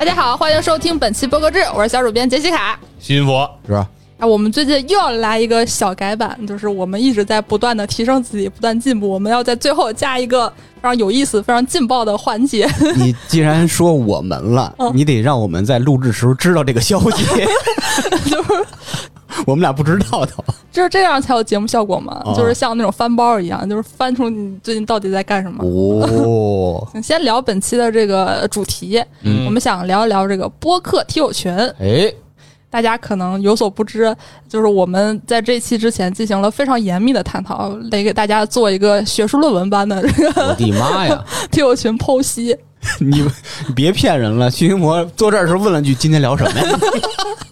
大家好，欢迎收听本期播客志，我是小主编杰西卡。新佛是吧？啊，我们最近又要来一个小改版，就是我们一直在不断的提升自己，不断进步。我们要在最后加一个非常有意思、非常劲爆的环节。你既然说我们了，嗯你得让我们在录制时候知道这个消息 就是我们俩不知道的。就是这样才有节目效果嘛，哦就是像那种翻包一样，就是翻出你最近到底在干什么。哦，先聊本期的这个主题，嗯我们想聊一聊这个播客听友群。哎，大家可能有所不知，就是我们在这期之前进行了非常严密的探讨，得给大家做一个学术论文般的这个我的妈呀！听友群剖析。你你别骗人了。徐云魔坐这儿的时候问了句：“今天聊什么呀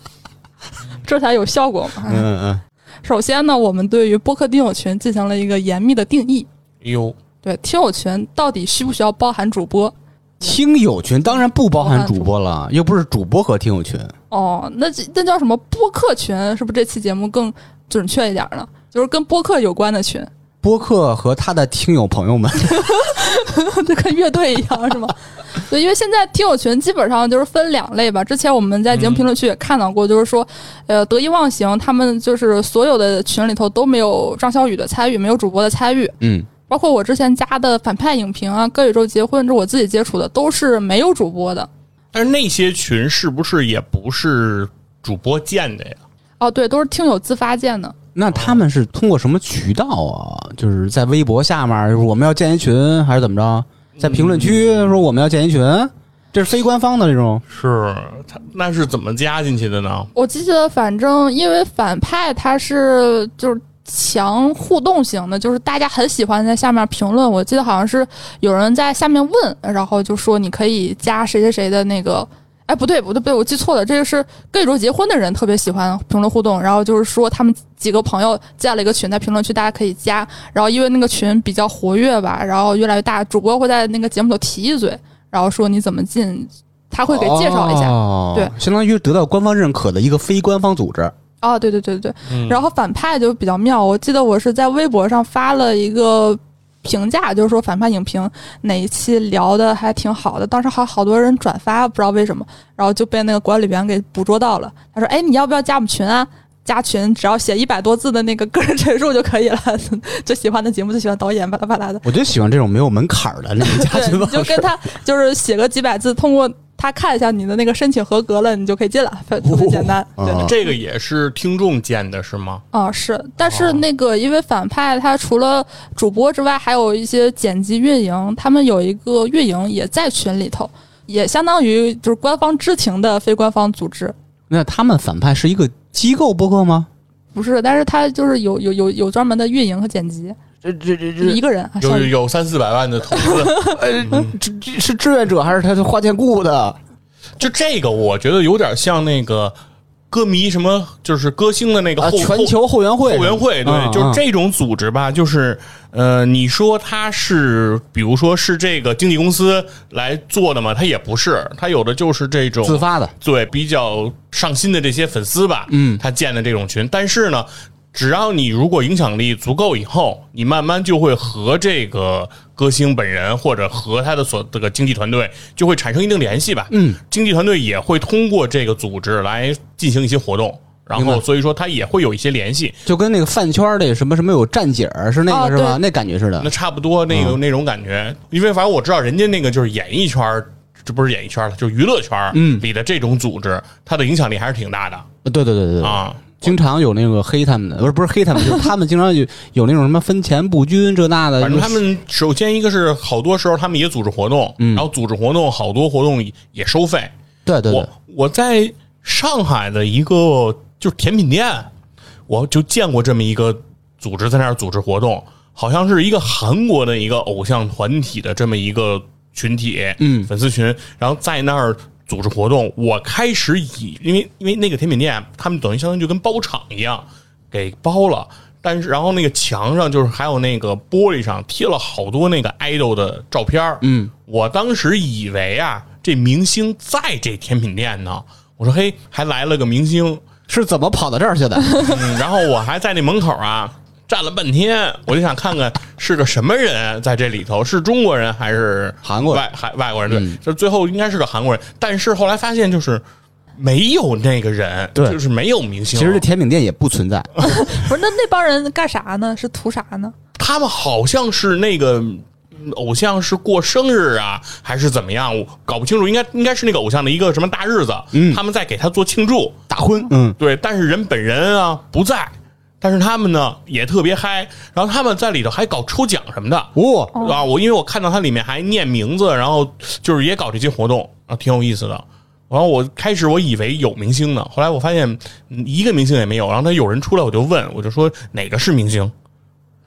这才有效果嘛。？”嗯嗯，首先呢，我们对于播客听友群进行了一个严密的定义。有，对，听友群到底需不需要包含主播？听友群当然不包含主播了，又不是主播和听友群。哦，那这那叫什么播客群？是不是这期节目更准确一点呢？就是跟播客有关的群，播客和他的听友朋友们，就跟乐队一样，是吗？对，因为现在听友群基本上就是分两类吧。之前我们在节目评论区也看到过，就是说，呃，得意忘形他们就是所有的群里头都没有张小雨的参与，没有主播的参与。嗯，包括我之前加的反派影评啊、歌宇宙结婚，这我自己接触的都是没有主播的。但是那些群是不是也不是主播建的呀？哦，对，都是听友自发建的。那他们是通过什么渠道啊？就是在微博下面，就是我们要建一群，还是怎么着？在评论区说我们要建一群，这是非官方的这种。是他那是怎么加进去的呢？我记得，反正因为反派他是就是强互动型的，就是大家很喜欢在下面评论。我记得好像是有人在下面问，然后就说你可以加谁谁谁的那个。哎，不对，不对，不对，我记错了。这个是跟宇宙结婚的人特别喜欢评论互动，然后就是说他们几个朋友建了一个群，在评论区大家可以加。然后因为那个群比较活跃吧，然后越来越大，主播会在那个节目里头提一嘴，然后说你怎么进，他会给介绍一下。哦、对，相当于得到官方认可的一个非官方组织。哦，对对对对对，嗯然后反派就比较妙，我记得我是在微博上发了一个评价，就是说反派影评哪一期聊的还挺好的，当时还好多人转发，不知道为什么，然后就被那个管理员给捕捉到了。他说：“哎，你要不要加我们群啊？加群只要写一百多字的那个个人陈述就可以了。最喜欢的节目，最喜欢导演，巴拉巴拉的。我就喜欢这种没有门槛儿的那种加，群方式。你就跟他就是写个几百字，通过他看一下你的那个申请合格了，你就可以进了，特特别简单。对。啊这个也是听众建的是吗？啊、是，但是哦那个因为反派他除了主播之外，还有一些剪辑运营，他们有一个运营也在群里头，也相当于就是官方知情的非官方组织，那他们反派是一个机构播客吗？不是，但是他就是有有有有专门的运营和剪辑，这这这这一个人啊，有有三四百万的投资，这这是志愿者还是他是花钱雇的？就这个我觉得有点像那个歌迷什么，就是歌星的那个啊，后全球后援会，后援会，对，嗯就是这种组织吧，就是呃，你说他是，比如说是这个经纪公司来做的吗？他也不是，他有的就是这种自发的。对比较上心的这些粉丝吧，嗯他建的这种群，但是呢。只要你如果影响力足够以后，你慢慢就会和这个歌星本人或者和他的所这个经纪团队就会产生一定联系吧。嗯，经纪团队也会通过这个组织来进行一些活动，然后所以说他也会有一些联系。就跟那个饭圈儿里什么什么有站姐儿是那哦个是吧？对那感觉似的那。差不多那个、那种感觉，因为反正我知道人家那个就是演艺圈儿，这不是演艺圈儿了，就是娱乐圈儿嗯里的这种组织，它的影响力还是挺大的对对对对对，啊。经常有那个黑他们的，不是不是黑他们，就是他们经常有有那种什么分钱不均这那的。反正他们首先一个是好多时候他们也组织活动，嗯然后组织活动好多活动也收费。对对对我，我在上海的一个就是甜品店，我就见过这么一个组织在那儿组织活动，好像是一个韩国的一个偶像团体的这么一个群体，嗯粉丝群，然后在那儿组织活动。我开始以因为因为那个甜品店，他们等于相当于就跟包场一样给包了。但是，然后那个墙上就是还有那个玻璃上贴了好多那个 idol 的照片儿嗯，我当时以为啊，这明星在这甜品店呢。我说嘿，还来了个明星，是怎么跑到这儿去的？嗯，然后我还在那门口啊站了半天，我就想看看是个什么人在这里头，是中国人还是韩国人外还外国人？对，嗯就最后应该是个韩国人，但是后来发现就是没有那个人，对就是没有明星。其实这甜品店也不存在，不是那那帮人干啥呢？是图啥呢？他们好像是那个。嗯偶像是过生日啊，还是怎么样？我搞不清楚，应该应该是那个偶像的一个什么大日子，嗯他们在给他做庆祝，大婚，嗯，对，但是人本人啊不在，但是他们呢也特别嗨，然后他们在里头还搞抽奖什么的。哦、啊，我因为我看到它里面还念名字，然后就是也搞这些活动啊，挺有意思的。然后我开始我以为有明星呢，后来我发现嗯一个明星也没有。然后他有人出来，我就问，我就说哪个是明星？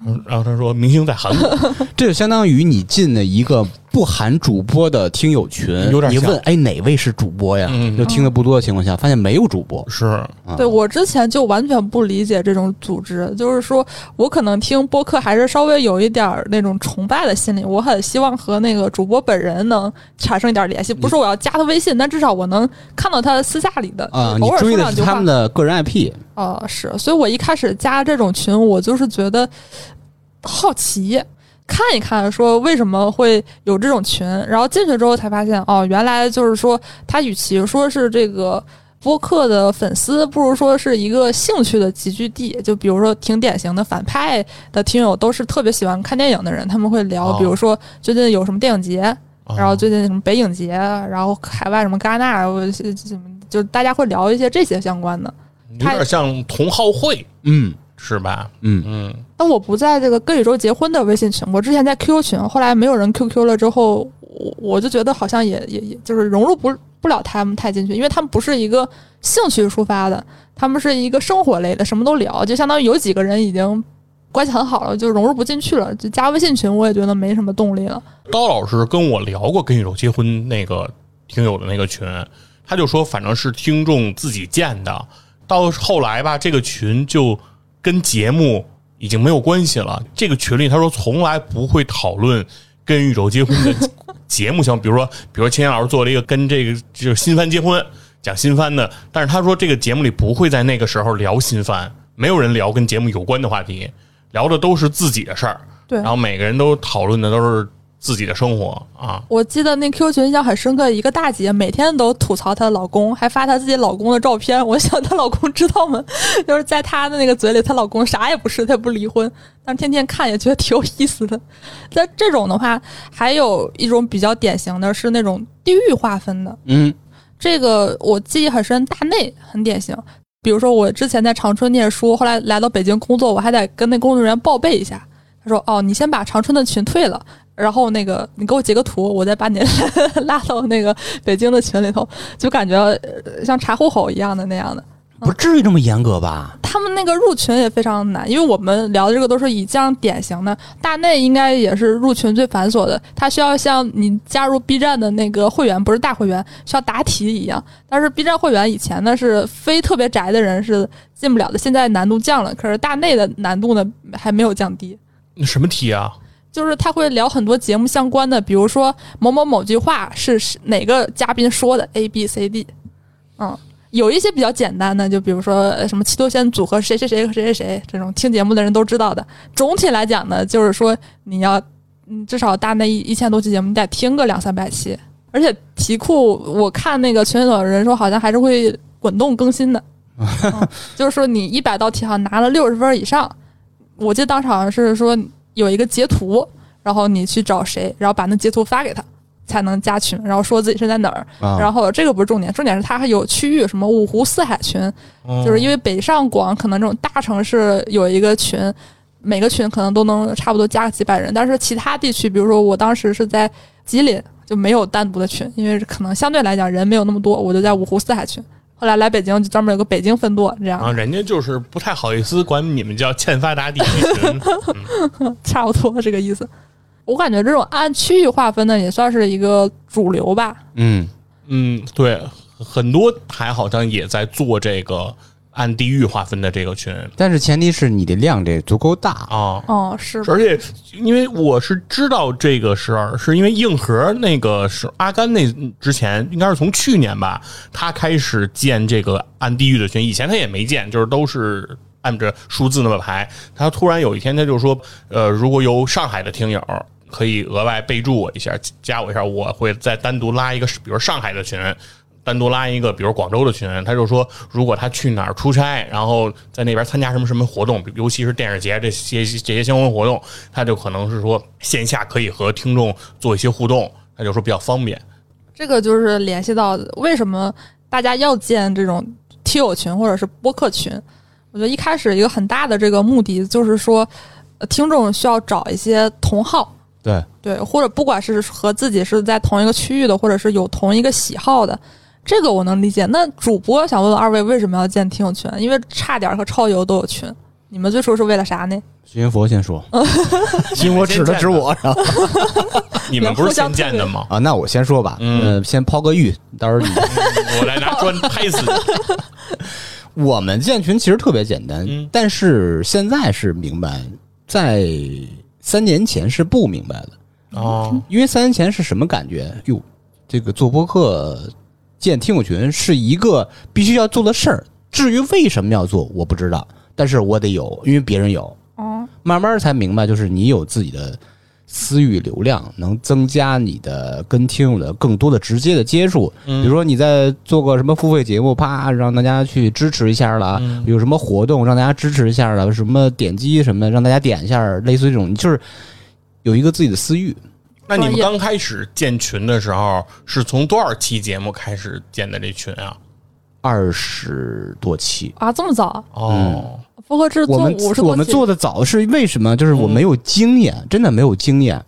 嗯然后他说明星在韩国，这就相当于你进了一个不含主播的听友群，有点像你问哎哪位是主播呀？嗯就听的不多的情况下，发现没有主播，是啊对我之前就完全不理解这种组织，就是说我可能听播客还是稍微有一点儿那种崇拜的心理，我很希望和那个主播本人能产生一点联系，不是我要加他微信，但至少我能看到他私下里的啊，你偶尔说追的是两句话他们。的个人 IP，呃，是，所以我一开始加这种群，我就是觉得好奇。看一看，说为什么会有这种群，然后进去之后才发现，哦，原来就是说，他与其说是这个播客的粉丝，不如说是一个兴趣的集聚地。就比如说，挺典型的反派的听友都是特别喜欢看电影的人，他们会聊，哦比如说最近有什么电影节，啊然后最近什么北影节，然后海外什么戛纳，什么，就大家会聊一些这些相关的。有点像同好会嗯是吧？嗯，嗯，那我不在这个跟宇宙结婚的微信群，我之前在 QQ 群，后来没有人 QQ 了之后，我我就觉得好像也也也就是融入不不了他们太进去，因为他们不是一个兴趣出发的，他们是一个生活类的，什么都聊，就相当于有几个人已经关系很好了，就融入不进去了，就加微信群我也觉得没什么动力了。刀老师跟我聊过跟宇宙结婚那个听友的那个群，他就说反正是听众自己建的，到后来吧，这个群就跟节目已经没有关系了。这个群里他说从来不会讨论跟宇宙结婚的节目相，比如说，比如说秦岩老师做了一个跟这个就是新番结婚讲新番的，但是他说这个节目里不会在那个时候聊新番，没有人聊跟节目有关的话题，聊的都是自己的事儿。对然后每个人都讨论的都是自己的生活啊。我记得那 QQ 群印象很深刻，一个大姐每天都吐槽她的老公，还发她自己老公的照片。我想她老公知道吗？就是在她的那个嘴里，她老公啥也不是，她也不离婚，但是天天看也觉得挺有意思的。在这种的话，还有一种比较典型的是那种地域划分的，嗯，这个我记忆很深，大内很典型。比如说我之前在长春念书，后来来到北京工作，我还得跟那工作人员报备一下。他说：“哦，你先把长春的群退了，然后那个你给我截个图，我再把你 拉到那个北京的群里头，就感觉呃像查户口一样的那样的。不至于这么严格吧？他们那个入群也非常难，因为我们聊的这个都是以这样典型的，大内应该也是入群最繁琐的，他需要像你加入 B 站的那个会员，不是大会员，需要答题一样。但是 B 站会员以前呢是非特别宅的人是进不了的，现在难度降了，可是大内的难度呢还没有降低。那什么题啊？就是他会聊很多节目相关的，比如说某某某句话是是哪个嘉宾说的 A B C D，嗯，有一些比较简单的，就比如说呃什么七多仙组合谁谁谁和谁谁谁这种听节目的人都知道的。总体来讲呢，就是说你要嗯至少大那一一千多期节目，你得听个两三百期，而且题库我看那个群里头的人说好像还是会滚动更新的，嗯、就是说你一百道题好像拿了六十分以上，我记得当时好像是说有一个截图，然后你去找谁，然后把那截图发给他，才能加群，然后说自己是在哪儿。啊，然后这个不是重点，重点是它还有区域，什么五湖四海群，就是因为北上广可能这种大城市有一个群，每个群可能都能差不多加个几百人，但是其他地区，比如说我当时是在吉林，就没有单独的群，因为可能相对来讲人没有那么多，我就在五湖四海群。后来来北京就专门有个北京分舵，这样、啊，人家就是不太好意思管你们叫欠发达地区 嗯，差不多这个意思。我感觉这种按区域划分的也算是一个主流吧。嗯，嗯，对，很多台好像也在做这个按地域划分的这个群但是前提是你的量得足够大。啊。哦，是而且，因为我是知道这个事儿，是因为硬核那个是阿甘那之前，应该是从去年吧，他开始建这个按地域的群，以前他也没建，就是都是按着数字那么排。他突然有一天他就说，呃，如果有上海的听友。可以额外备注我一下，加我一下，我会再单独拉一个，比如上海的群，单独拉一个，比如广州的群。他就说，如果他去哪儿出差，然后在那边参加什么什么活动，尤其是电视节这些这些相关活动，他就可能是说线下可以和听众做一些互动，他就说比较方便。这个就是联系到为什么大家要建这种听友群或者是播客群。我觉得一开始一个很大的这个目的就是说，听众需要找一些同好。对对，或者不管是和自己是在同一个区域的，或者是有同一个喜好的，这个我能理解。那主播想问问二位，为什么要建听友群？因为差点和超游都有群，你们最初是为了啥呢？徐云佛先说，徐云佛指的指我，然 后你们不是先建的吗？啊，那我先说吧，嗯，先抛个玉，到时候你我来拿砖拍死你。我们建群其实特别简单，但是现在是明白在。三年前是不明白的哦，因为三年前是什么感觉？哟，这个做播客建听友群是一个必须要做的事儿。至于为什么要做，我不知道，但是我得有，因为别人有。哦，慢慢才明白，就是你有自己的。私域流量能增加你的跟听友的更多的直接的接触，比如说你在做个什么付费节目，啪让大家去支持一下了，有什么活动让大家支持一下了，什么点击什么让大家点一下，类似于这种，就是有一个自己的私域。那你们刚开始建群的时候，是从多少期节目开始建的这群啊？二十多期啊，这么早哦。播客制我们我们做的早是为什么？就是我没有经验，真的没有经验。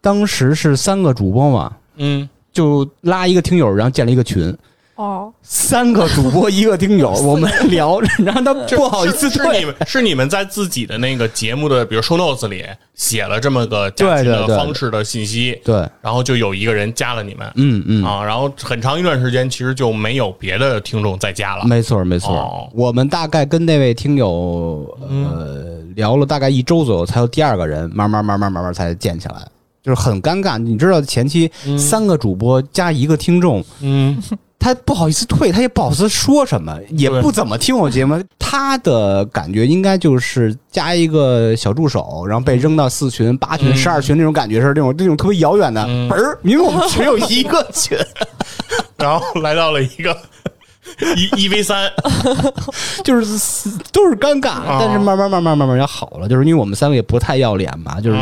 当时是三个主播嘛，嗯，就拉一个听友，然后建了一个群。哦，三个主播一个听友，我们聊，然后他不好意思是你们是你们在自己的那个节目的，比如 show notes 里写了这么个加群的方式的信息，对，然后就有一个人加了你们，嗯嗯。啊，然后很长一段时间其实就没有别的听众再加了，没错没错，我们大概跟那位听友呃聊了大概一周左右，才有第二个人慢慢慢慢慢慢才建起来，就是很尴尬，你知道前期三个主播加一个听众，嗯。他不好意思退，他也不好意思说什么，也不怎么听我节目。他的感觉应该就是加一个小助手，然后被扔到四群、八群、十二群那种感觉是那种那种特别遥远的。儿，因为我们只有一个群，然后来到了一个。一一 v 三，就是都是尴尬，但是慢慢慢慢慢慢也好了，就是因为我们三个也不太要脸嘛，就是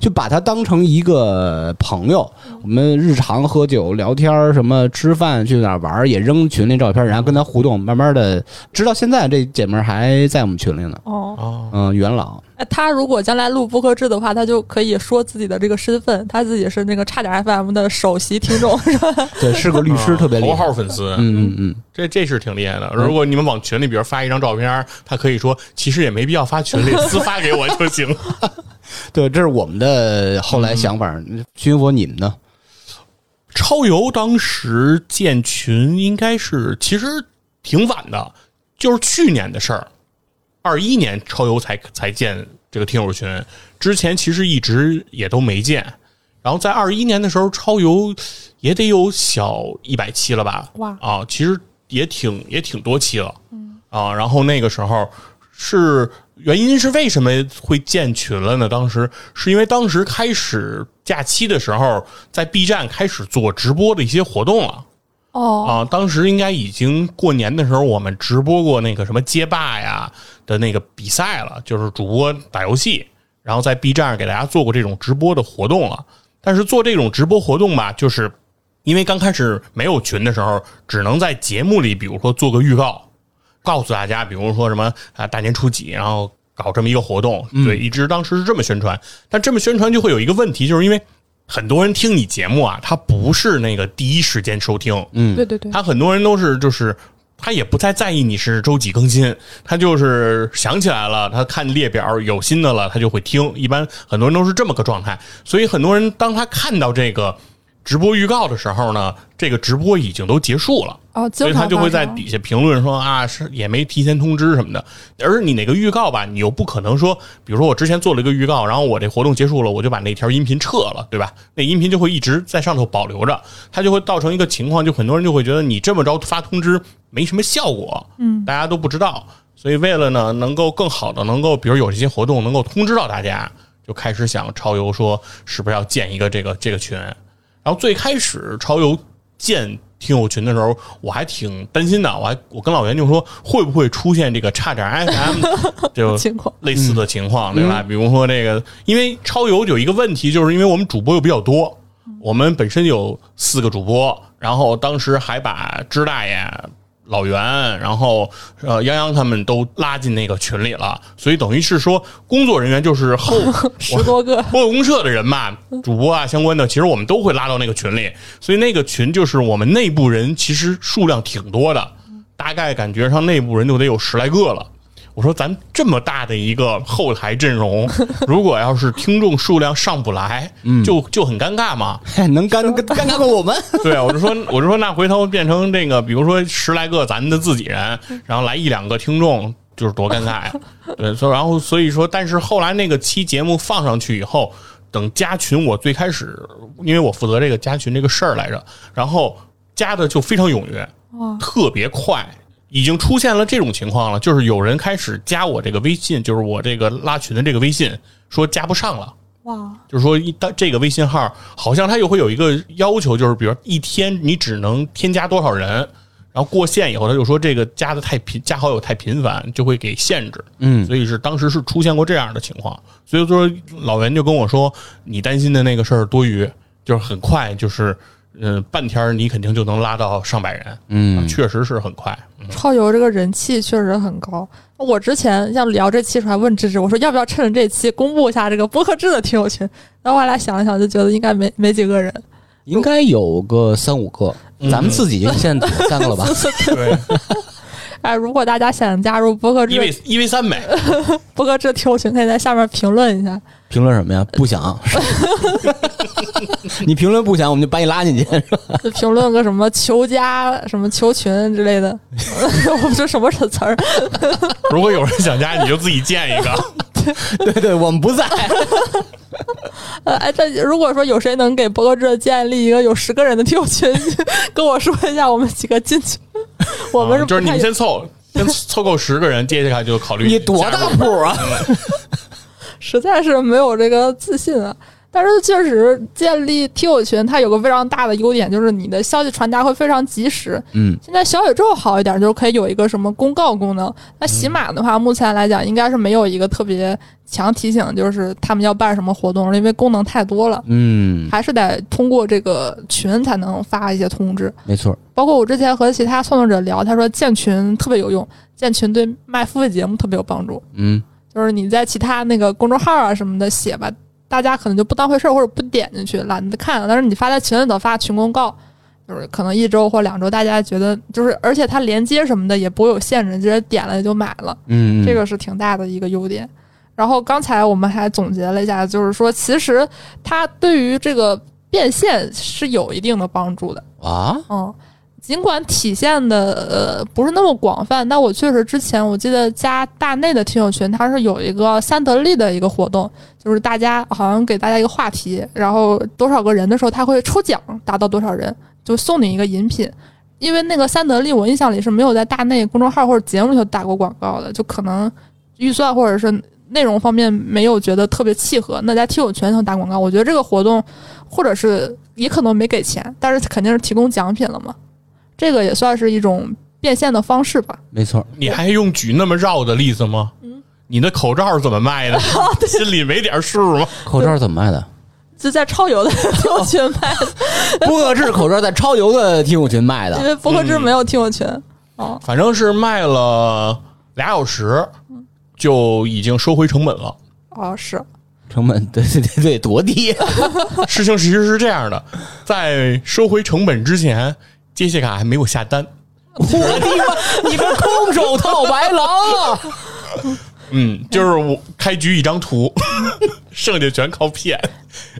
就把他当成一个朋友，我们日常喝酒聊天什么吃饭去哪玩也扔群里照片，然后跟他互动，慢慢的，直到现在这姐们还在我们群里呢。哦，嗯，元老。他如果将来录播客制的话，他就可以说自己的这个身份，他自己是那个差点 FM 的首席听众，是吧？对，是个律师，特别厉害，头号粉丝。嗯嗯嗯，这这是挺厉害的。如果你们往群里，比如发一张照片，他可以说，其实也没必要发群里，私发给我就行。对，这是我们的后来想法。军佛，你们呢？超游当时建群应该是其实挺晚的，就是去年的事儿。二一年超游才才建这个听友群，之前其实一直也都没建。然后在二一年的时候，超游也得有小一百期了吧？哇啊，其实也挺也挺多期了。嗯啊，然后那个时候是原因是为什么会建群了呢？当时是因为当时开始假期的时候，在 B 站开始做直播的一些活动了。哦啊，当时应该已经过年的时候，我们直播过那个什么街霸呀的那个比赛了，就是主播打游戏，然后在 B 站上给大家做过这种直播的活动了。但是做这种直播活动吧，就是因为刚开始没有群的时候，只能在节目里，比如说做个预告，告诉大家，比如说什么啊大年初几，然后搞这么一个活动，对，一直当时是这么宣传。但这么宣传就会有一个问题，就是因为。很多人听你节目啊，他不是那个第一时间收听，嗯，对对对，他很多人都是就是他也不太在意你是周几更新，他就是想起来了，他看列表有新的了，他就会听。一般很多人都是这么个状态，所以很多人当他看到这个。直播预告的时候呢，这个直播已经都结束了，哦，所以他就会在底下评论说啊，是也没提前通知什么的。而你那个预告吧，你又不可能说，比如说我之前做了一个预告，然后我这活动结束了，我就把那条音频撤了，对吧？那音频就会一直在上头保留着，它就会造成一个情况，就很多人就会觉得你这么着发通知没什么效果，嗯，大家都不知道。所以为了呢，能够更好的能够，比如有这些活动能够通知到大家，就开始想超游说是不是要建一个这个这个群。然后最开始超游建听友群的时候，我还挺担心的，我还我跟老袁就说会不会出现这个差点 FM 就情况类似的情况，对吧？比如说这个，因为超游有一个问题，就是因为我们主播又比较多，我们本身有四个主播，然后当时还把支大爷。老袁，然后呃，泱泱他们都拉进那个群里了，所以等于是说，工作人员就是后 十多个 播客公社的人嘛，主播啊相关的，其实我们都会拉到那个群里，所以那个群就是我们内部人，其实数量挺多的，大概感觉上内部人就得有十来个了。我说咱这么大的一个后台阵容，如果要是听众数量上不来，就就很尴尬嘛。能尴尴尴尬过我们？对啊，我就说，我就说，那回头变成这个，比如说十来个咱们的自己人，然后来一两个听众，就是多尴尬呀。对，所以然后所以说，但是后来那个期节目放上去以后，等加群，我最开始因为我负责这个加群这个事儿来着，然后加的就非常踊跃，特别快。已经出现了这种情况了，就是有人开始加我这个微信，就是我这个拉群的这个微信，说加不上了。哇！就是说一当这个微信号，好像他又会有一个要求，就是比如一天你只能添加多少人，然后过线以后，他就说这个加的太频，加好友太频繁，就会给限制。嗯，所以是当时是出现过这样的情况，所以说老袁就跟我说，你担心的那个事儿多余，就是很快就是。嗯，半天你肯定就能拉到上百人，嗯，确实是很快。超游这个人气确实很高。我之前像聊这期时候还问芝芝，我说要不要趁着这期公布一下这个播客制的听友群？然后我俩想了想，就觉得应该没没几个人，应该有个三五个，咱们自己就现在 三个了吧？对。哎，如果大家想加入播客制，一 v 一 v 三呗，播客这听友群可以在下面评论一下。评论什么呀？不想。你评论不想，我们就把你拉进去。评论个什么求加、什么求群之类的，我说什么词儿？如果有人想加，你就自己建一个。对对，我们不在。哎，这如果说有谁能给博客志建立一个有十个人的听友群，跟我说一下，我们几个进去。我们是就是你们先凑，先凑够十个人，接下来就考虑你多大谱啊？实在是没有这个自信啊。但是确实建立听友群，它有个非常大的优点，就是你的消息传达会非常及时。嗯，现在小宇宙好一点，就是可以有一个什么公告功能。那喜马的话，目前来讲应该是没有一个特别强提醒，就是他们要办什么活动，因为功能太多了。嗯，还是得通过这个群才能发一些通知。没错，包括我之前和其他创作者聊，他说建群特别有用，建群对卖付费节目特别有帮助。嗯，就是你在其他那个公众号啊什么的写吧。大家可能就不当回事儿，或者不点进去，懒得看。但是你发在群里头发群公告，就是可能一周或两周，大家觉得就是，而且它连接什么的也不会有限制，直接点了就买了。嗯，这个是挺大的一个优点。然后刚才我们还总结了一下，就是说其实它对于这个变现是有一定的帮助的啊。嗯。尽管体现的呃不是那么广泛，但我确实之前我记得加大内的听友群，它是有一个三得利的一个活动，就是大家好像给大家一个话题，然后多少个人的时候，他会抽奖，达到多少人就送你一个饮品。因为那个三得利，我印象里是没有在大内公众号或者节目里头打过广告的，就可能预算或者是内容方面没有觉得特别契合。那在听友群头打广告，我觉得这个活动或者是也可能没给钱，但是肯定是提供奖品了嘛。这个也算是一种变现的方式吧。没错，你还用举那么绕的例子吗？嗯，你的口罩怎么卖的？心里没点数吗？口罩怎么卖的？就在超游的听友群卖的。播客制口罩在超游的听友群卖的，因为播客制没有听友群。哦，反正是卖了俩小时，就已经收回成本了。哦，是成本对对对对，多低。事情其实是这样的，在收回成本之前。机械卡还没有下单，我的妈！你们空手套白狼啊！嗯，就是我开局一张图，剩下全靠骗。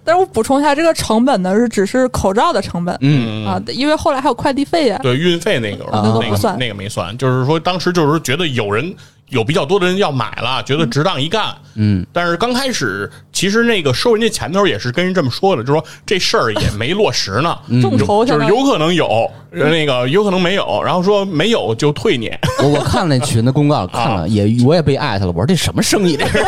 但是我补充一下，这个成本呢是只是口罩的成本，嗯啊，因为后来还有快递费呀，对，运费那个那个不算，那个没算。就是说，当时就是觉得有人有比较多的人要买了，觉得值当一干。嗯，但是刚开始，其实那个收人家钱的时候也是跟人这么说的，就说这事儿也没落实呢，众筹就是有可能有，呃那个有可能没有，然后说没有就退你。我我看那群的公告看了，也我也被艾特了。我说这什么生意这是？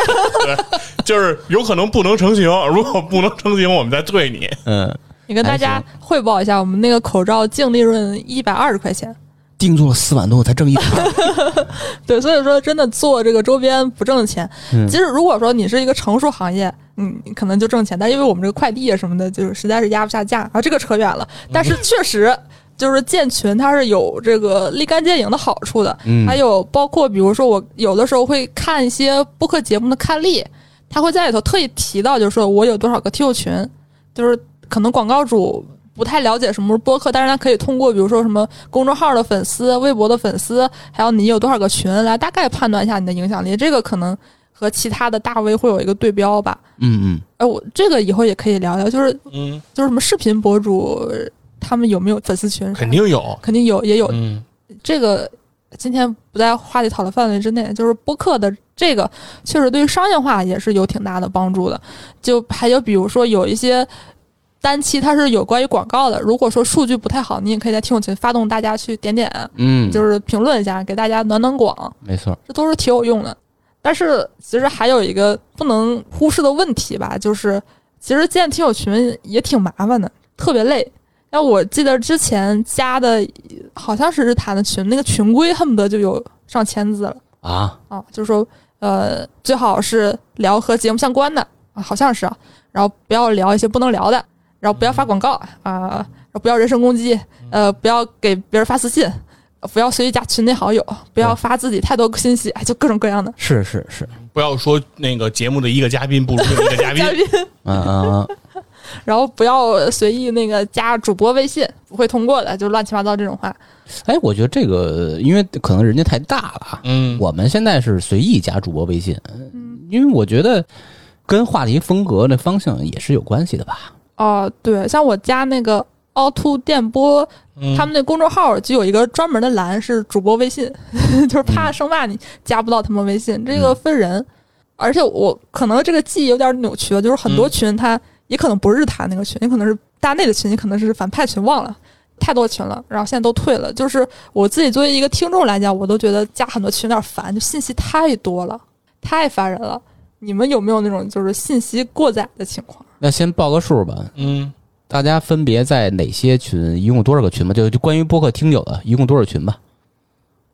就是有可能不能成型，如果不能成型，我们再退你。嗯，你跟大家汇报一下，我们那个口罩净利润一百二十块钱。定做了四万多，我才挣一百。对，所以说真的做这个周边不挣钱。嗯其实如果说你是一个成熟行业，嗯，你可能就挣钱，但因为我们这个快递啊什么的，就是实在是压不下价啊，这个扯远了。但是确实。就是建群，它是有这个立竿见影的好处的，嗯还有包括比如说我有的时候会看一些播客节目的看例，他会在里头特意提到，就是说我有多少个听友群，就是可能广告主不太了解什么是播客，但是他可以通过比如说什么公众号的粉丝、微博的粉丝，还有你有多少个群，来大概判断一下你的影响力。这个可能和其他的大 V 会有一个对标吧。嗯嗯，哎，我这个以后也可以聊聊，就是嗯，就是什么视频博主他们有没有粉丝群？肯定有。肯定有，也有。嗯这个今天不在话题讨论范围之内，就是播客的这个确实对于商业化也是有挺大的帮助的。就还有比如说有一些单期它是有关于广告的，如果说数据不太好，你也可以在听友群发动大家去点点，嗯，就是评论一下，给大家暖暖广，没错。这都是挺有用的。但是其实还有一个不能忽视的问题吧，就是其实建听友群也挺麻烦的，特别累。那我记得之前加的好像是日坛的群，那个群规恨不得就有上千字了啊，啊，就是说呃最好是聊和节目相关的啊，好像是啊，然后不要聊一些不能聊的，然后不要发广告啊，然后不要人身攻击，呃，不要给别人发私信。不要随意加群内好友，不要发自己太多信息，哎，就各种各样的是是是，不要说那个节目的一个嘉宾不如另一个嘉宾 嘉。宾，嗯 嗯嗯，然后不要随意那个加主播微信，不会通过的，就乱七八糟这种话。哎，我觉得这个，因为可能人家太大了啊，嗯，我们现在是随意加主播微信，嗯因为我觉得跟话题风格的方向也是有关系的吧。哦、对，像我加那个凹凸电波，嗯他们那公众号就有一个专门的栏是主播微信，就是怕生怕你加不到他们微信，这个分人。而且我可能这个记忆有点扭曲了，就是很多群它也可能不是他那个群，也可能是大内的群，也可能是反派群，忘了。太多群了，然后现在都退了。就是我自己作为一个听众来讲，我都觉得加很多群有点烦，就信息太多了，太烦人了。你们有没有那种就是信息过载的情况？那先报个数吧，嗯，大家分别在哪些群？一共多少个群吧？就就关于播客听友的，一共多少群吧？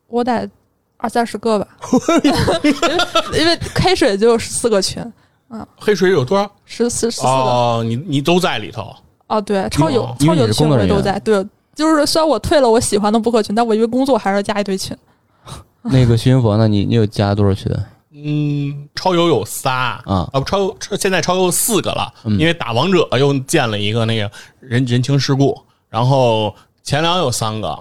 我得二三十个吧，因为因为开水就有十四个群，嗯黑水有多少？十四十四个哦，你你都在里头。哦，对，超有因为你超有群是工作人员我都在，对，就是虽然我退了我喜欢的播客群，但我因为工作还是要加一堆群。那个徐云佛呢？你你有加多少群？嗯，超游有仨。啊。不超游现在超游四个了，嗯。因为打王者又建了一个那个人人情世故，然后前两有三个。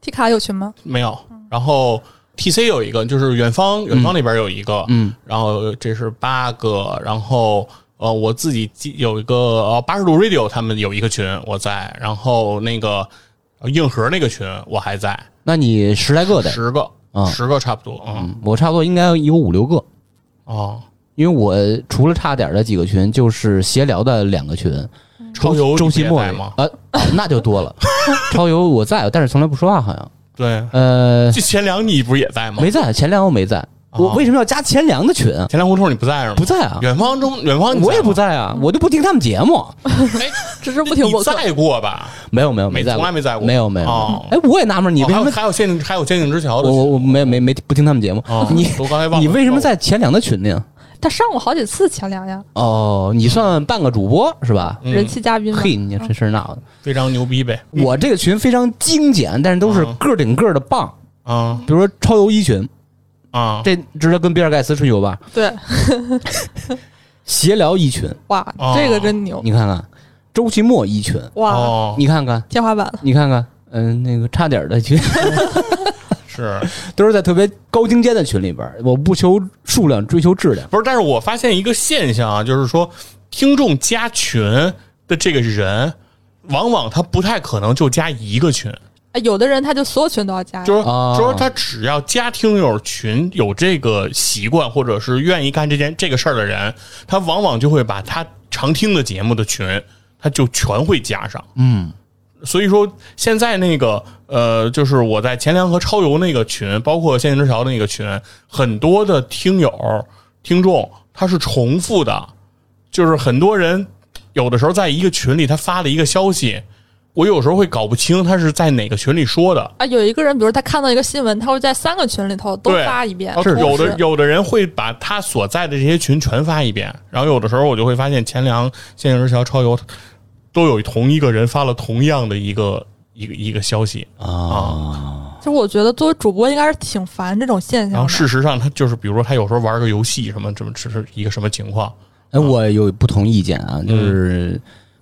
T 卡有群吗？没有，然后 TC 有一个，就是远方远方那边有一个，嗯，然后这是八个，然后呃我自己记有一个呃八十度 Radio 他们有一个群我在，然后那个呃硬核那个群我还在，那你十来个得，十个啊。十个差不多，嗯嗯，我差不多应该有五六个，哦，因为我除了差点的几个群，就是闲聊的两个群，超游周期末不也在吗？那就多了。超游我在，但是从来不说话，好像。对，呃这钱粮你不是也在吗？没在，钱粮我没在，我哦为什么要加钱粮的群啊？钱粮胡同你不在是吗？不在啊，远方中远方我也不在在啊，我就不听他们节目。吗，哎，只是不听你播客。在过吧？没有没有没在，从来没在过没有没有。哦哎，我也纳闷，你为什么哦还有？还有限定还有限定之桥的我我我没没没不听他们节目哦，你我刚才忘了你为什么在钱粮的群里啊？他上过好几次钱粮呀，哦，你算半个主播是吧？嗯人气嘉宾。嘿，你这事儿闹的。非常牛逼呗？我这个群非常精简，但是都是嗯个顶个的棒。啊比如说超游一群，啊这值得跟比尔盖茨吹牛吧？对，闲聊一群，哇，哦这个真牛你看看，周奇墨一群，哇，哦，你看看，天花板了。你看看，嗯、那个差点的群，是 都是在特别高精尖的群里边。我不求数量，追求质量。不是？但是我发现一个现象啊，就是说听众加群的这个人，往往他不太可能就加一个群，哎有的人他就所有群都要加，就是就是他只要加听友群有这个习惯，或者是愿意干这件这个事儿的人，他往往就会把他常听的节目的群，他就全会加上。嗯，所以说现在那个呃，就是我在钱粮和超游那个群，包括仙境之桥的那个群，很多的听友听众他是重复的，就是很多人有的时候在一个群里他发了一个消息，我有时候会搞不清他是在哪个群里说的。啊，有一个人，比如他看到一个新闻，他会在三个群里头都发一遍，是有的有的人会把他所在的这些群全发一遍，然后有的时候我就会发现钱粮、仙境之桥、超游都有同一个人发了同样的一个一个一个消息，啊，其实我觉得作为主播应该是挺烦这种现象。然后事实上他就是比如说他有时候玩个游戏什么这么只是一个什么情况，哎，我有不同意见啊，就是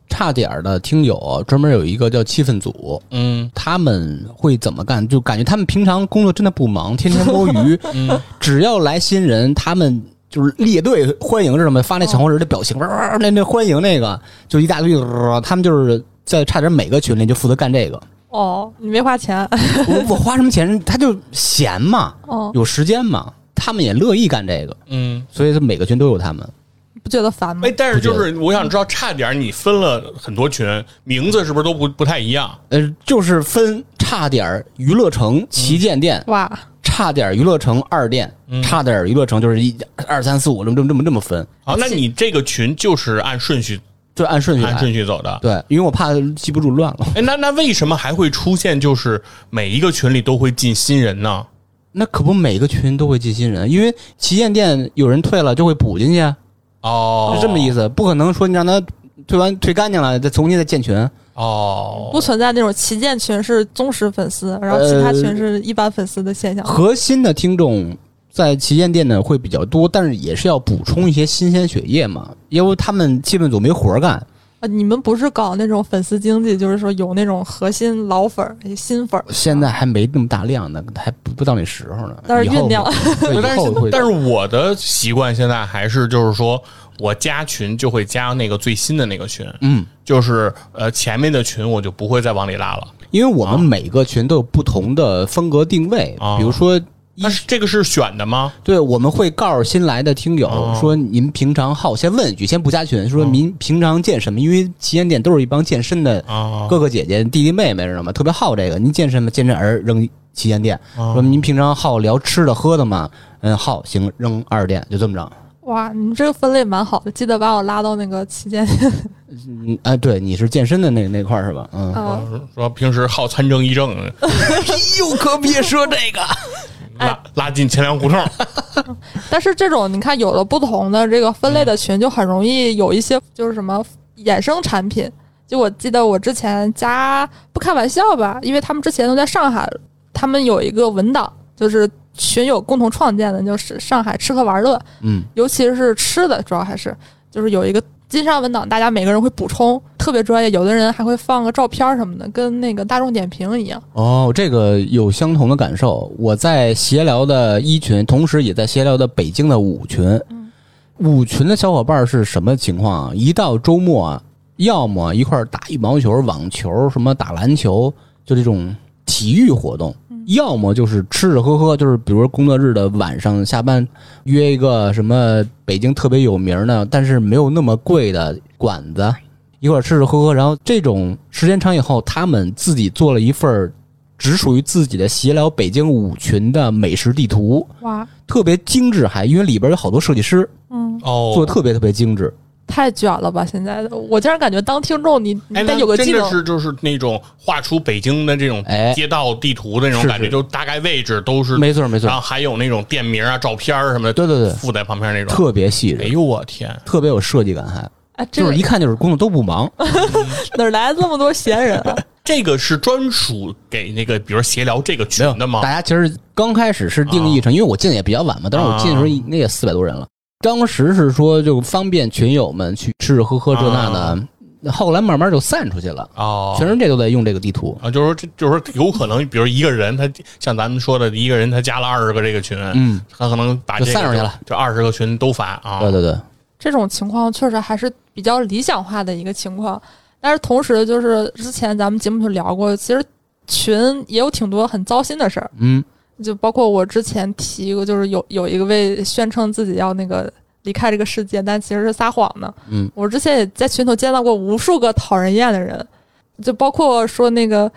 差点儿的听友专门有一个叫气氛组，嗯他们会怎么干？就感觉他们平常工作真的不忙，天天摸鱼，嗯只要来新人，他们就是列队欢迎是什么？发那小红人的表情，哇哇那那欢迎那个，就一大堆，呃他们就是在差点每个群里就负责干这个。哦，你没花钱我我花什么钱？他就闲嘛，哦，有时间嘛，他们也乐意干这个，嗯，所以他每个群都有他们。不觉得烦吗哎，？但是就是我想知道，差点你分了很多群，名字是不是都不不太一样？呃，就是分差点娱乐城旗舰店，哇，差点娱乐城二店，差点娱乐城就是一二三四五这么这么这么这么分，啊，那你这个群就是按顺序就按顺序。按顺序走的。对，因为我怕记不住乱了。哎，那那为什么还会出现就是每一个群里都会进新人呢？那可不，每个群都会进新人，因为旗舰店有人退了就会补进去，啊哦，是这么意思。不可能说你让他退完退干净了，再重新再建群。哦，不存在那种旗舰群是忠实粉丝，然后其他群是一般粉丝的现象。核心的听众在旗舰店呢会比较多，但是也是要补充一些新鲜血液嘛，因为他们基本组没活儿干。啊，你们不是搞那种粉丝经济，就是说有那种核心老粉儿、新粉儿，现在还没那么大量呢，还不不到那时候呢。但是酝酿 但是但是我的习惯现在还是就是说我加群就会加那个最新的那个群，嗯，就是呃前面的群我就不会再往里拉了。因为我们每个群都有不同的风格定位，啊比如说。那是这个是选的吗？对，我们会告诉新来的听友哦说，您平常好，先问一句，先不加群，说哦您平常健什么？因为旗舰店都是一帮健身的啊，哥哥姐姐、弟弟妹妹，知道吗？特别好这个。您健身吗？健身儿扔旗舰店。哦说您平常好聊吃的喝的吗？嗯，好，行，扔二店，就这么着。哇，你们这个分类蛮好的，记得把我拉到那个旗舰店 嗯，哎，对，你是健身的那那块儿是吧？嗯。啊。说平时好参政议政，哎呦，可别说这个。拉拉进钱粮胡同。但是这种你看，有了不同的这个分类的群，就很容易有一些就是什么衍生产品。就我记得我之前加不开玩笑吧，因为他们之前都在上海，他们有一个文档，就是群友共同创建的，就是上海吃喝玩乐，嗯，尤其是吃的，主要还是就是有一个金山文档，大家每个人会补充，特别专业。有的人还会放个照片什么的，跟那个大众点评一样。哦，这个有相同的感受。我在闲聊的一群，同时也在闲聊的北京的五群。五群的小伙伴是什么情况啊？一到周末啊，要么一块打羽毛球、网球，什么打篮球，就这种体育活动；要么就是吃吃喝喝，就是比如说工作日的晚上下班约一个什么北京特别有名的，但是没有那么贵的馆子，一块儿吃吃喝喝。然后这种时间长以后，他们自己做了一份儿只属于自己的闲聊北京五群的美食地图，哇，特别精致还，因为里边有好多设计师嗯，哦，做的特别特别精致。太卷了吧！现在的我竟然感觉当听众你你哎，得有个技能。的是就是那种画出北京的这种哎街道地图的那种感觉，是是就大概位置都是，没错没错然后，还有那种店名啊、照片儿什么的，对对对附在旁边那种。特别细致，哎呦我天！特别有设计感还，哎，这个就是一看就是工作都不忙。哪来这么多闲人啊？这个是专属给那个，比如闲聊这个群的吗大？家其实刚开始是定义成，因为我进的也比较晚嘛，当时我进的时候啊应该也四百多人了。当时是说就方便群友们去吃吃喝喝这那啊。的，后来慢慢就散出去了，哦，全世界都在用这个地图。啊，就是说，这就是说，有可能，比如一个人，他像咱们说的，一个人他加了二十个这个群，嗯，他可能把这个就散出去了，这二十个群都发啊。对对对，这种情况确实还是比较理想化的一个情况。但是同时，就是之前咱们节目就聊过，其实群也有挺多很糟心的事儿，嗯就包括我之前提过，就是有有一个位宣称自己要那个离开这个世界，但其实是撒谎的。嗯，我之前也在群头见到过无数个讨人厌的人，就包括说那个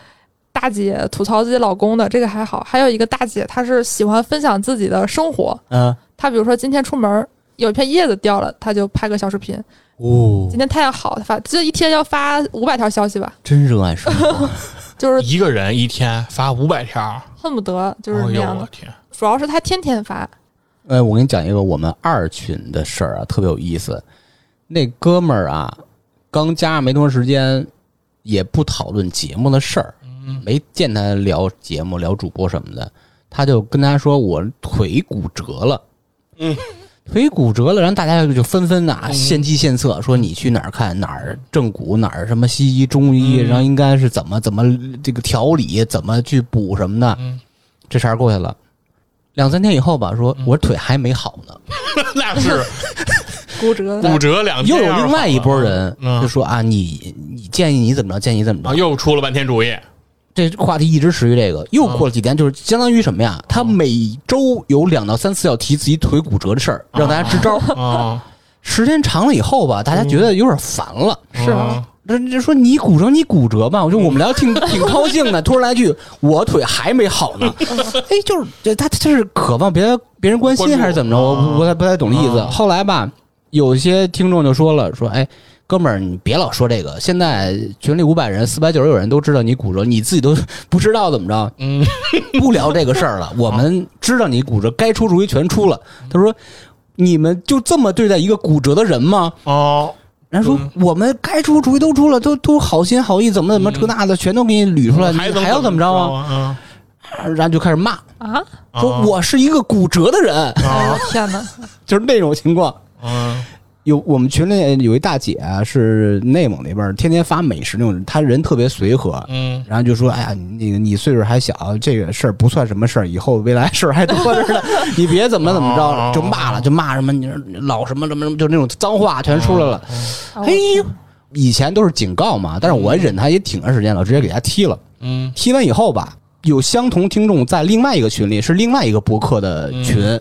大姐吐槽自己老公的，这个还好，还有一个大姐她是喜欢分享自己的生活，嗯她比如说今天出门有一片叶子掉了，她就拍个小视频；哦今，天太阳好，她发就一天要发五百条消息吧，真热爱生活。就是一个人一天发五百条，恨不得就是那样的。我天，主要是他天天发，哎，我给你讲一个我们二群的事儿啊，特别有意思。那哥们儿啊，刚加上没多长时间，也不讨论节目的事儿，没见他聊节目、聊主播什么的，他就跟他说我腿骨折了，嗯，腿骨折了，然后大家就纷纷啊献计献策，说你去哪儿看哪儿正骨，哪儿什么西医、中医，嗯。然后应该是怎么怎么这个调理，怎么去补什么的，嗯。这茬过去了。两三天以后吧，说我腿还没好呢，那是。骨折骨折两天又有另外一拨人嗯。就说啊，你你建议你怎么着，建议你怎么啊，着。又出了半天主意，这话题一直持续这个，又过了几天，就是相当于什么呀？他每周有两到三次要提自己腿骨折的事儿，让大家支招。啊，时间长了以后吧，大家觉得有点烦了。是吗？啊这这说你骨折你骨折吧，我就我们聊挺 挺高兴的，突然来句我腿还没好呢，哎，就是这他他是渴望别人别人关心还是怎么着？我啊我不太不太懂意思。啊后来吧，有些听众就说了，说哎。哥们儿，你别老说这个。现在群里五百人，四百九十九人都知道你骨折，你自己都 不知道怎么着？嗯，不聊这个事儿了。我们知道你骨折，该出主意全出了。他说：“你们就这么对待一个骨折的人吗？”哦，人家说我们该出主意都出了，都都好心好意，怎么怎么这那的，全都给你捋出来，你还要怎么着啊？嗯？然后就开始骂，啊！说我是一个骨折的人，哎呦天哪！就是那种情况。嗯有我们群里有一大姐啊，是内蒙那边，天天发美食那种人，她人特别随和。嗯然后就说：“哎呀，你那个你岁数还小，这个事儿不算什么事儿，以后未来事儿还多着呢，你别怎么怎么哦着，就骂了，就骂什么你老什么什么什么，就那种脏话全出来了。啊嘿，以前都是警告嘛，但是我忍他也挺长时间了，直接给他踢了。嗯踢完以后吧，有相同听众在另外一个群里，是另外一个博客的群，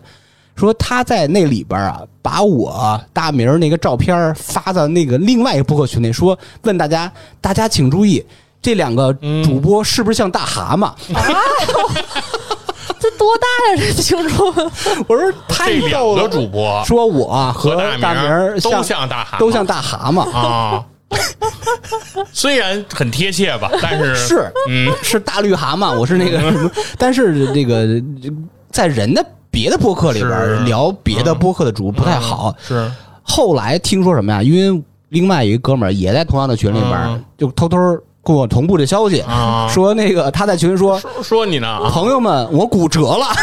说他在那里边啊，把我大明儿那个照片发到那个另外一个博客群里，说问大家，大家请注意。这两个主播是不是像大蛤蟆 啊？这多大呀？这听众 我说太这两个逗了。主播说我啊和和大明都像像大蛤蟆，都像大蛤蟆，啊。虽然很贴切吧，但是是嗯是大绿蛤蟆，我是那个什么，但是这个在人的别的播客里边聊别的播客的主不太好。是后来听说什么呀？因为另外一个哥们儿也在同样的群里边嗯，就偷偷跟我同步这消息，啊，说那个他在群里说说说你呢啊，朋友们，我骨折了。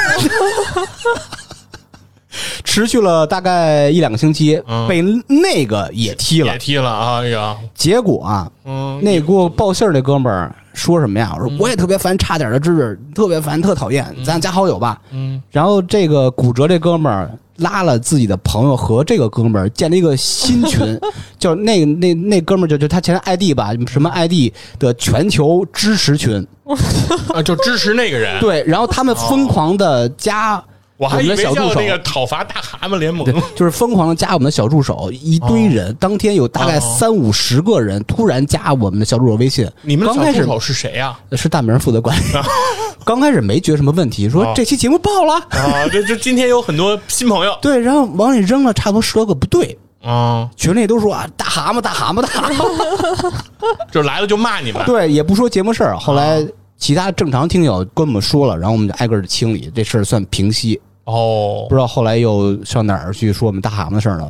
持续了大概一两个星期，嗯被那个也踢了也。踢了啊，哎呀，结果啊，嗯，那给我报信儿那哥们儿说什么呀？我说我也特别烦差点的知识，特别烦，特讨厌，咱加好友吧。嗯然后这个骨折这哥们儿拉了自己的朋友和这个哥们儿建了一个新群，叫那那那哥们儿就就他前 ID 吧，什么 ID 的全球支持群。啊，就支持那个人，对，然后他们疯狂的加我还以为小助手叫那个讨伐大蛤蟆联盟，就是疯狂的加我们的小助手，一堆人，当天有大概哦三五十个人突然加我们的小助手微信。你们的刚开始小助手是谁呀？是大明负责管理，刚开始没觉得什么问题，说哦这期节目爆了。啊，这这今天有很多新朋友 对，然后往里扔了差不多十多个，不对，啊，群里都说啊，大蛤蟆，大蛤蟆，大蛤蟆。就来了就骂你们，对，也不说节目事儿。后来啊其他正常听友跟我们说了，然后我们就挨个的清理，这事儿算平息。哦不，知道后来又上哪儿去说我们大蛤蟆的事儿了。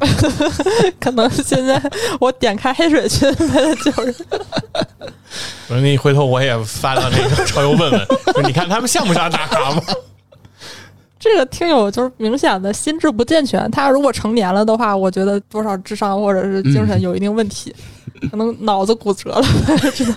可能现在我点开黑水群为了救人，我说你回头我也发到那个超游问问，说 你看他们像不像大蛤蟆？这个听友就是明显的心智不健全。他如果成年了的话，我觉得多少智商或者是精神有一定问题，可能脑子骨折了，只能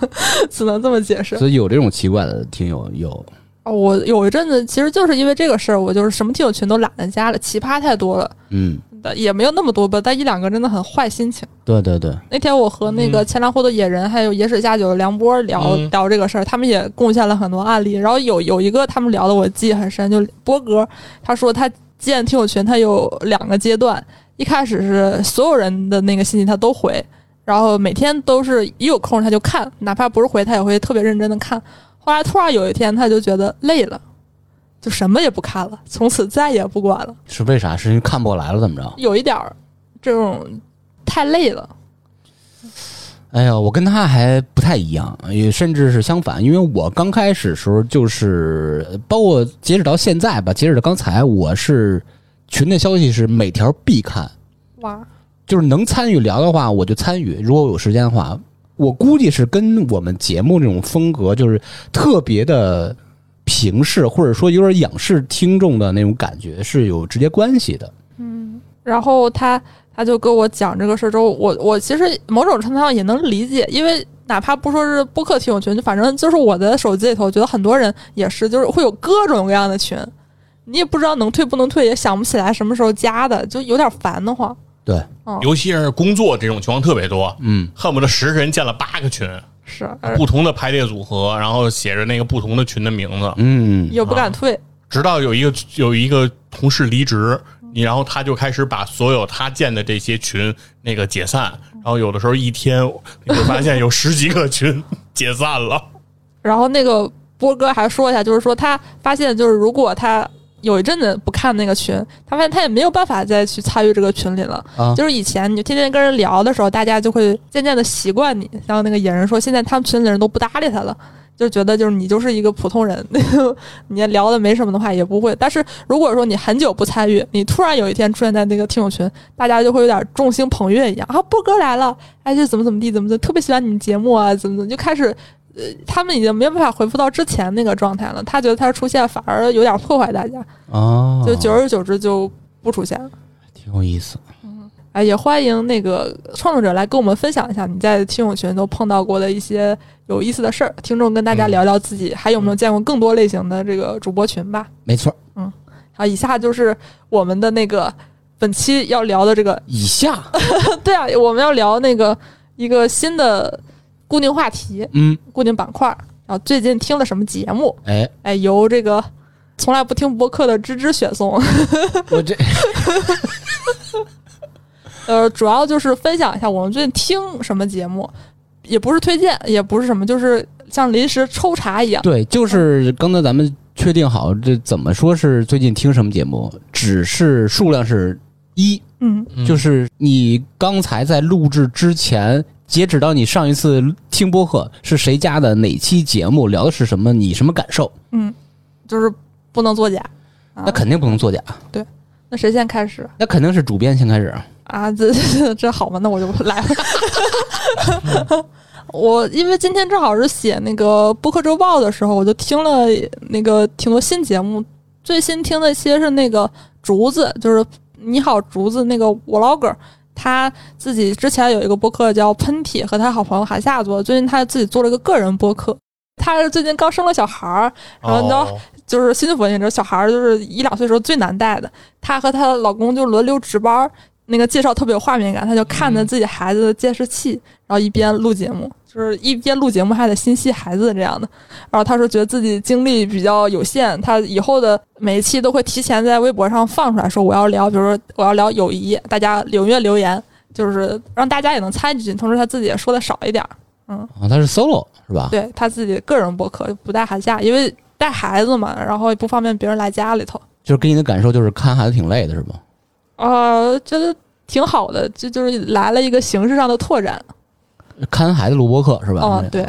只能这么解释。所以有这种奇怪的听友有，哦我有一阵子其实就是因为这个事儿，我就是什么听友群都懒得加了，奇葩太多了。嗯，的，也没有那么多吧，但一两个真的很坏心情。对对对，那天我和那个嗯钱粮湖的野人，还有野水下酒的梁波聊、嗯聊这个事儿，他们也贡献了很多案例。然后有有一个他们聊的我记忆很深，就波哥他说他建听友群，他有两个阶段，一开始是所有人的那个信息他都回，然后每天都是一有空他就看，哪怕不是回他也会特别认真的看。后来突然有一天他就觉得累了，就什么也不看了，从此再也不管了。是为啥？是因为看不过来了，怎么着？有一点儿这种太累了。哎呀，我跟他还不太一样，也甚至是相反，因为我刚开始的时候就是，包括截止到现在吧，截止到刚才，我是群的消息是每条必看，哇，就是能参与聊的话我就参与，如果我有时间的话，我估计是跟我们节目这种风格就是特别的平视，或者说有点仰视听众的那种感觉是有直接关系的。嗯然后他他就跟我讲这个事儿之后，我我其实某种程度上也能理解，因为哪怕不说是播客听友群，就反正就是我的手机里头，觉得很多人也是，就是会有各种各样的群，你也不知道能退不能退，也想不起来什么时候加的，就有点烦得慌。对，尤其是工作这种情况特别多，嗯，恨不得十个人建了八个群，是，呃不同的排列组合，然后写着那个不同的群的名字，嗯，也不敢退。直到有一个有一个同事离职，你然后他就开始把所有他建的这些群那个解散，然后有的时候一天你会发现有十几个群 解散了。然后那个波哥还说一下，就是说他发现，就是如果他有一阵子不看那个群，他发现他也没有办法再去参与这个群里了。啊就是以前你就天天跟人聊的时候，大家就会渐渐的习惯你。像那个野人说，现在他们群里的人都不搭理他了。就觉得就是你就是一个普通人，你聊的没什么的话也不会。但是如果说你很久不参与，你突然有一天出现在那个听友群，大家就会有点众星捧月一样啊，波哥来了，哎，就怎么怎么地，怎么怎么，特别喜欢你们节目啊，怎么怎么，就开始，呃，他们已经没有办法回复到之前那个状态了。他觉得他出现反而有点破坏大家，哦，就久而久之就不出现了。挺有意思。嗯哎，也欢迎那个创作者来跟我们分享一下你在听友群都碰到过的一些有意思的事儿。听众跟大家聊聊自己还有没有见过更多类型的这个主播群吧。没错，嗯好，以下就是我们的那个本期要聊的这个，以下，对啊，我们要聊那个一个新的固定话题、嗯，固定板块儿。然后最近听了什么节目？哎，哎，由这个从来不听播客的芝芝选送。我这 呃，主要就是分享一下我们最近听什么节目，也不是推荐，也不是什么，就是像临时抽查一样。对，就是刚才咱们确定好这怎么说是最近听什么节目，只是数量是一，嗯，就是你刚才在录制之前，截止到你上一次听播客是谁家的哪期节目，聊的是什么，你什么感受？嗯就是不能作假。啊那肯定不能作假，对那谁先开始那肯定是主编先开始。啊？这 这这好吗？那我就来了。我因为今天正好是写那个播客周报的时候，我就听了那个挺多新节目。最新听的其实是那个竹子，就是你好竹子那个 vlogger，他自己之前有一个播客叫喷嚏，和他好朋友韩夏做。最近他自己做了一个个人播客。他是最近刚生了小孩儿，然后你知道哦就是新福音这小孩儿就是一两岁时候最难带的，她和她老公就轮流值班儿，那个介绍特别有画面感，他就看着自己孩子的监视器，然后一边录节目，就是一边录节目还得心系孩子这样的。然后他说觉得自己精力比较有限，他以后的每一期都会提前在微博上放出来说我要聊，比如说我要聊友谊，大家踊跃留言，就是让大家也能参与进去，同时他自己也说的少一点嗯。啊，他是 solo 是吧？对他自己个人博客不带寒假，因为带孩子嘛，然后也不方便别人来家里头。就是给你的感受就是看孩子挺累的，是吧？呃，觉得挺好的，这就是来了一个形式上的拓展。看孩子录播课是吧？是哦对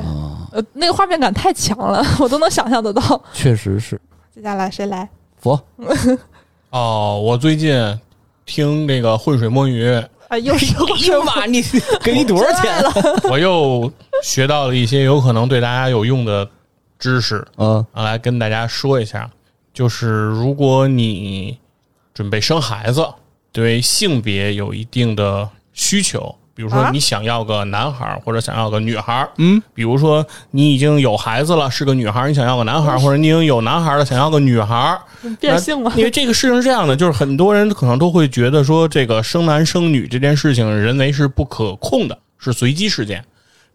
那个画面感太强了，我都能想象得到。确实是。接下来谁来？佛，哦，我最近听这个浑水摸鱼，啊，又是我哎呦妈，你给你多少钱了？我又学到了一些有可能对大家有用的知识，嗯啊，来跟大家说一下，就是如果你准备生孩子，对性别有一定的需求，比如说啊你想要个男孩儿或者想要个女孩儿，嗯，比如说你已经有孩子了，是个女孩儿，你想要个男孩儿，或者你已经有男孩儿了，想要个女孩儿，变性了。因为这个事情是这样的，就是很多人可能都会觉得说，这个生男生女这件事情，人为是不可控的，是随机事件。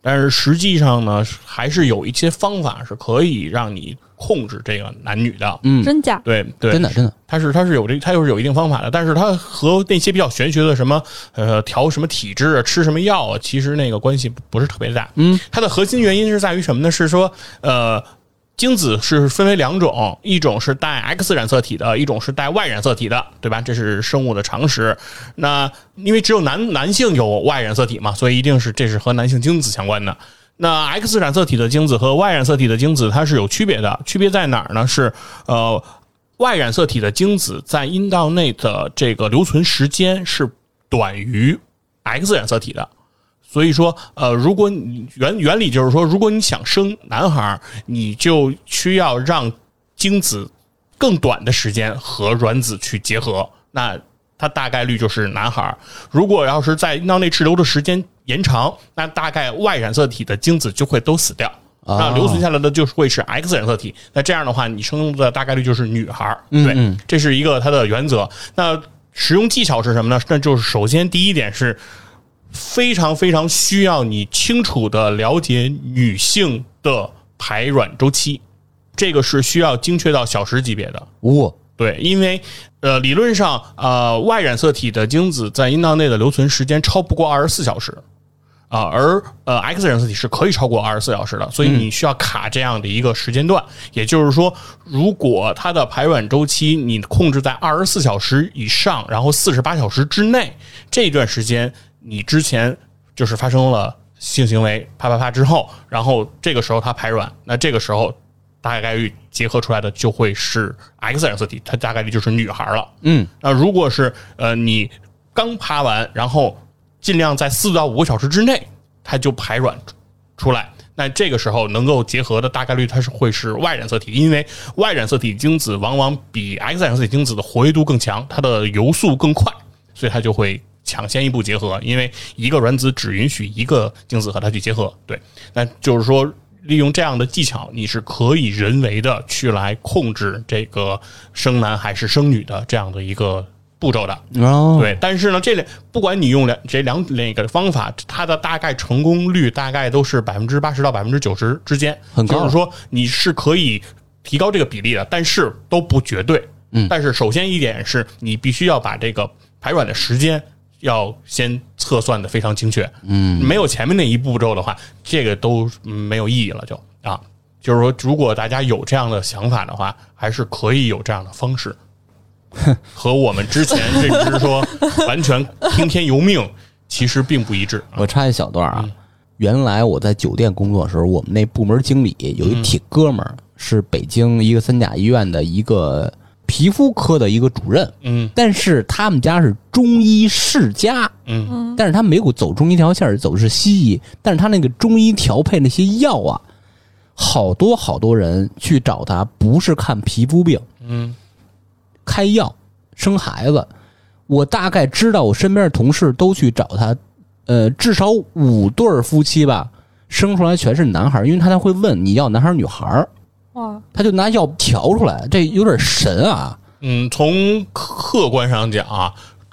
但是实际上呢，还是有一些方法是可以让你控制这个男女的。嗯，真假？对对，真的真的，它是它是有这它又是有一定方法的，但是它和那些比较玄学的什么呃调什么体质啊、吃什么药啊，其实那个关系不不是特别大。嗯，它的核心原因是在于什么呢？是说呃。精子是分为两种，一种是带 X 染色体的，一种是带 Y 染色体的，对吧？这是生物的常识。那因为只有男男性有 Y 染色体嘛，所以一定是这是和男性精子相关的。那 X 染色体的精子和 Y 染色体的精子它是有区别的，区别在哪儿呢？是呃，Y 染色体的精子在阴道内的这个留存时间是短于 X 染色体的。所以说，呃，如果你原原理就是说，如果你想生男孩，你就需要让精子更短的时间和卵子去结合，那它大概率就是男孩儿。如果要是在阴道内滞留的时间延长，那大概 Y 染色体的精子就会都死掉。哦那留存下来的就是会是 X 染色体，那这样的话，你生的大概率就是女孩儿。对嗯嗯，这是一个它的原则。那使用技巧是什么呢？那就是首先第一点是非常非常需要你清楚的了解女性的排卵周期，这个是需要精确到小时级别的。哇，对，因为呃，理论上呃，Y 染色体的精子在阴道内的留存时间超不过二十四小时。啊，而呃，X 染色体是可以超过二十四小时的，所以你需要卡这样的一个时间段。也就是说，如果它的排卵周期你控制在二十四小时以上，然后四十八小时之内，这段时间你之前就是发生了性行为，啪啪啪之后，然后这个时候它排卵，那这个时候大概率结合出来的就会是 X 染色体，它大概率就是女孩了。嗯，那如果是呃你刚趴完，然后尽量在四到五个小时之内，它就排卵出来。那这个时候能够结合的大概率它是会是 Y 染色体，因为 Y 染色体精子往往比 X 染色体精子的活跃度更强，它的游速更快，所以它就会抢先一步结合。因为一个卵子只允许一个精子和它去结合，对，那就是说。利用这样的技巧，你是可以人为的去来控制这个生男还是生女的这样的一个步骤的。哦，对，但是呢，这两不管你用两这两那个方法，它的大概成功率大概都是百分之八十到百分之九十之间，很高就是说你是可以提高这个比例的，但是都不绝对。嗯但是首先一点是你必须要把这个排卵的时间要先测算的非常精确。嗯，没有前面那一步骤的话，这个都嗯没有意义了就，啊。就是说，如果大家有这样的想法的话，还是可以有这样的方式。和我们之前认知说完全听天由命，其实并不一致。我插一小段啊，原来我在酒店工作的时候，我们那部门经理有一铁哥们儿，是北京一个三甲医院的一个皮肤科的一个主任，嗯。但是他们家是中医世家，嗯。但是他没有走中医这条线，走的是西医，但是他那个中医调配那些药啊，好多好多人去找他，不是看皮肤病，嗯。开药生孩子。我大概知道，我身边的同事都去找他，呃，至少五对夫妻吧，生出来全是男孩，因为他才会问你要男孩女孩儿，哇，他就拿药调出来，这有点神啊！嗯，从客观上讲啊，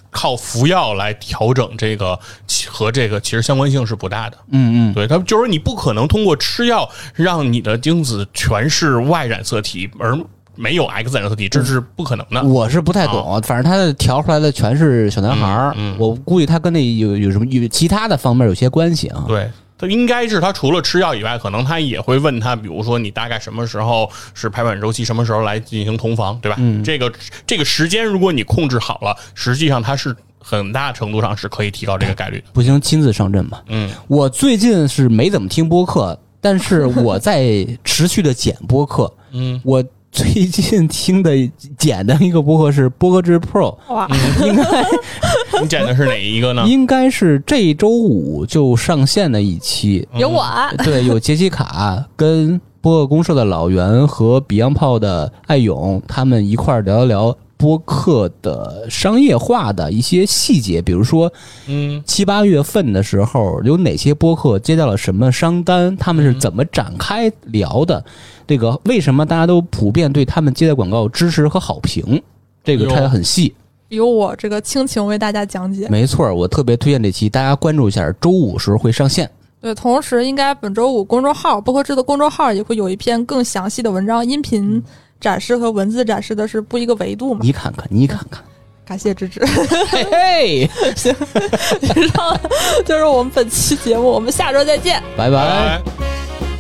靠服药来调整这个和这个其实相关性是不大的。嗯嗯，对，他就是你不可能通过吃药让你的精子全是 Y 染色体，而没有 X 染色体，这是不可能的。我是不太懂，反正他调出来的全是小男孩儿，嗯嗯我估计他跟那有有什么有其他的方面有些关系啊。对，他应该是他除了吃药以外，可能他也会问他，比如说你大概什么时候是排卵周期，什么时候来进行同房，对吧？这个这个时间如果你控制好了，实际上它是很大程度上是可以提高这个概率的。不行，亲自上阵吧。嗯我最近是没怎么听播客，但是我在持续的剪播客。嗯，我最近听的剪的一个播客是播客制 Pro，哇，应该你剪的是哪一个呢？应该是这周五就上线的一期。有我，对，有杰西卡跟播客公社的老袁和 Beyond 炮的艾勇他们一块儿聊一聊播客的商业化的一些细节，比如说嗯。七八月份的时候有哪些播客接到了什么商单，他们是怎么展开聊的，这个为什么大家都普遍对他们接的广告支持和好评，这个拆的很细。由我这个倾情为大家讲解。没错，我特别推荐这期，大家关注一下，周五时候会上线。对，同时应该本周五公众号播客制的公众号也会有一篇更详细的文章，音频展示和文字展示的是不一个维度嘛。你看看，你看看，感谢支持。嘿嘿，以上就是我们本期节目，我们下周再见。拜拜。拜。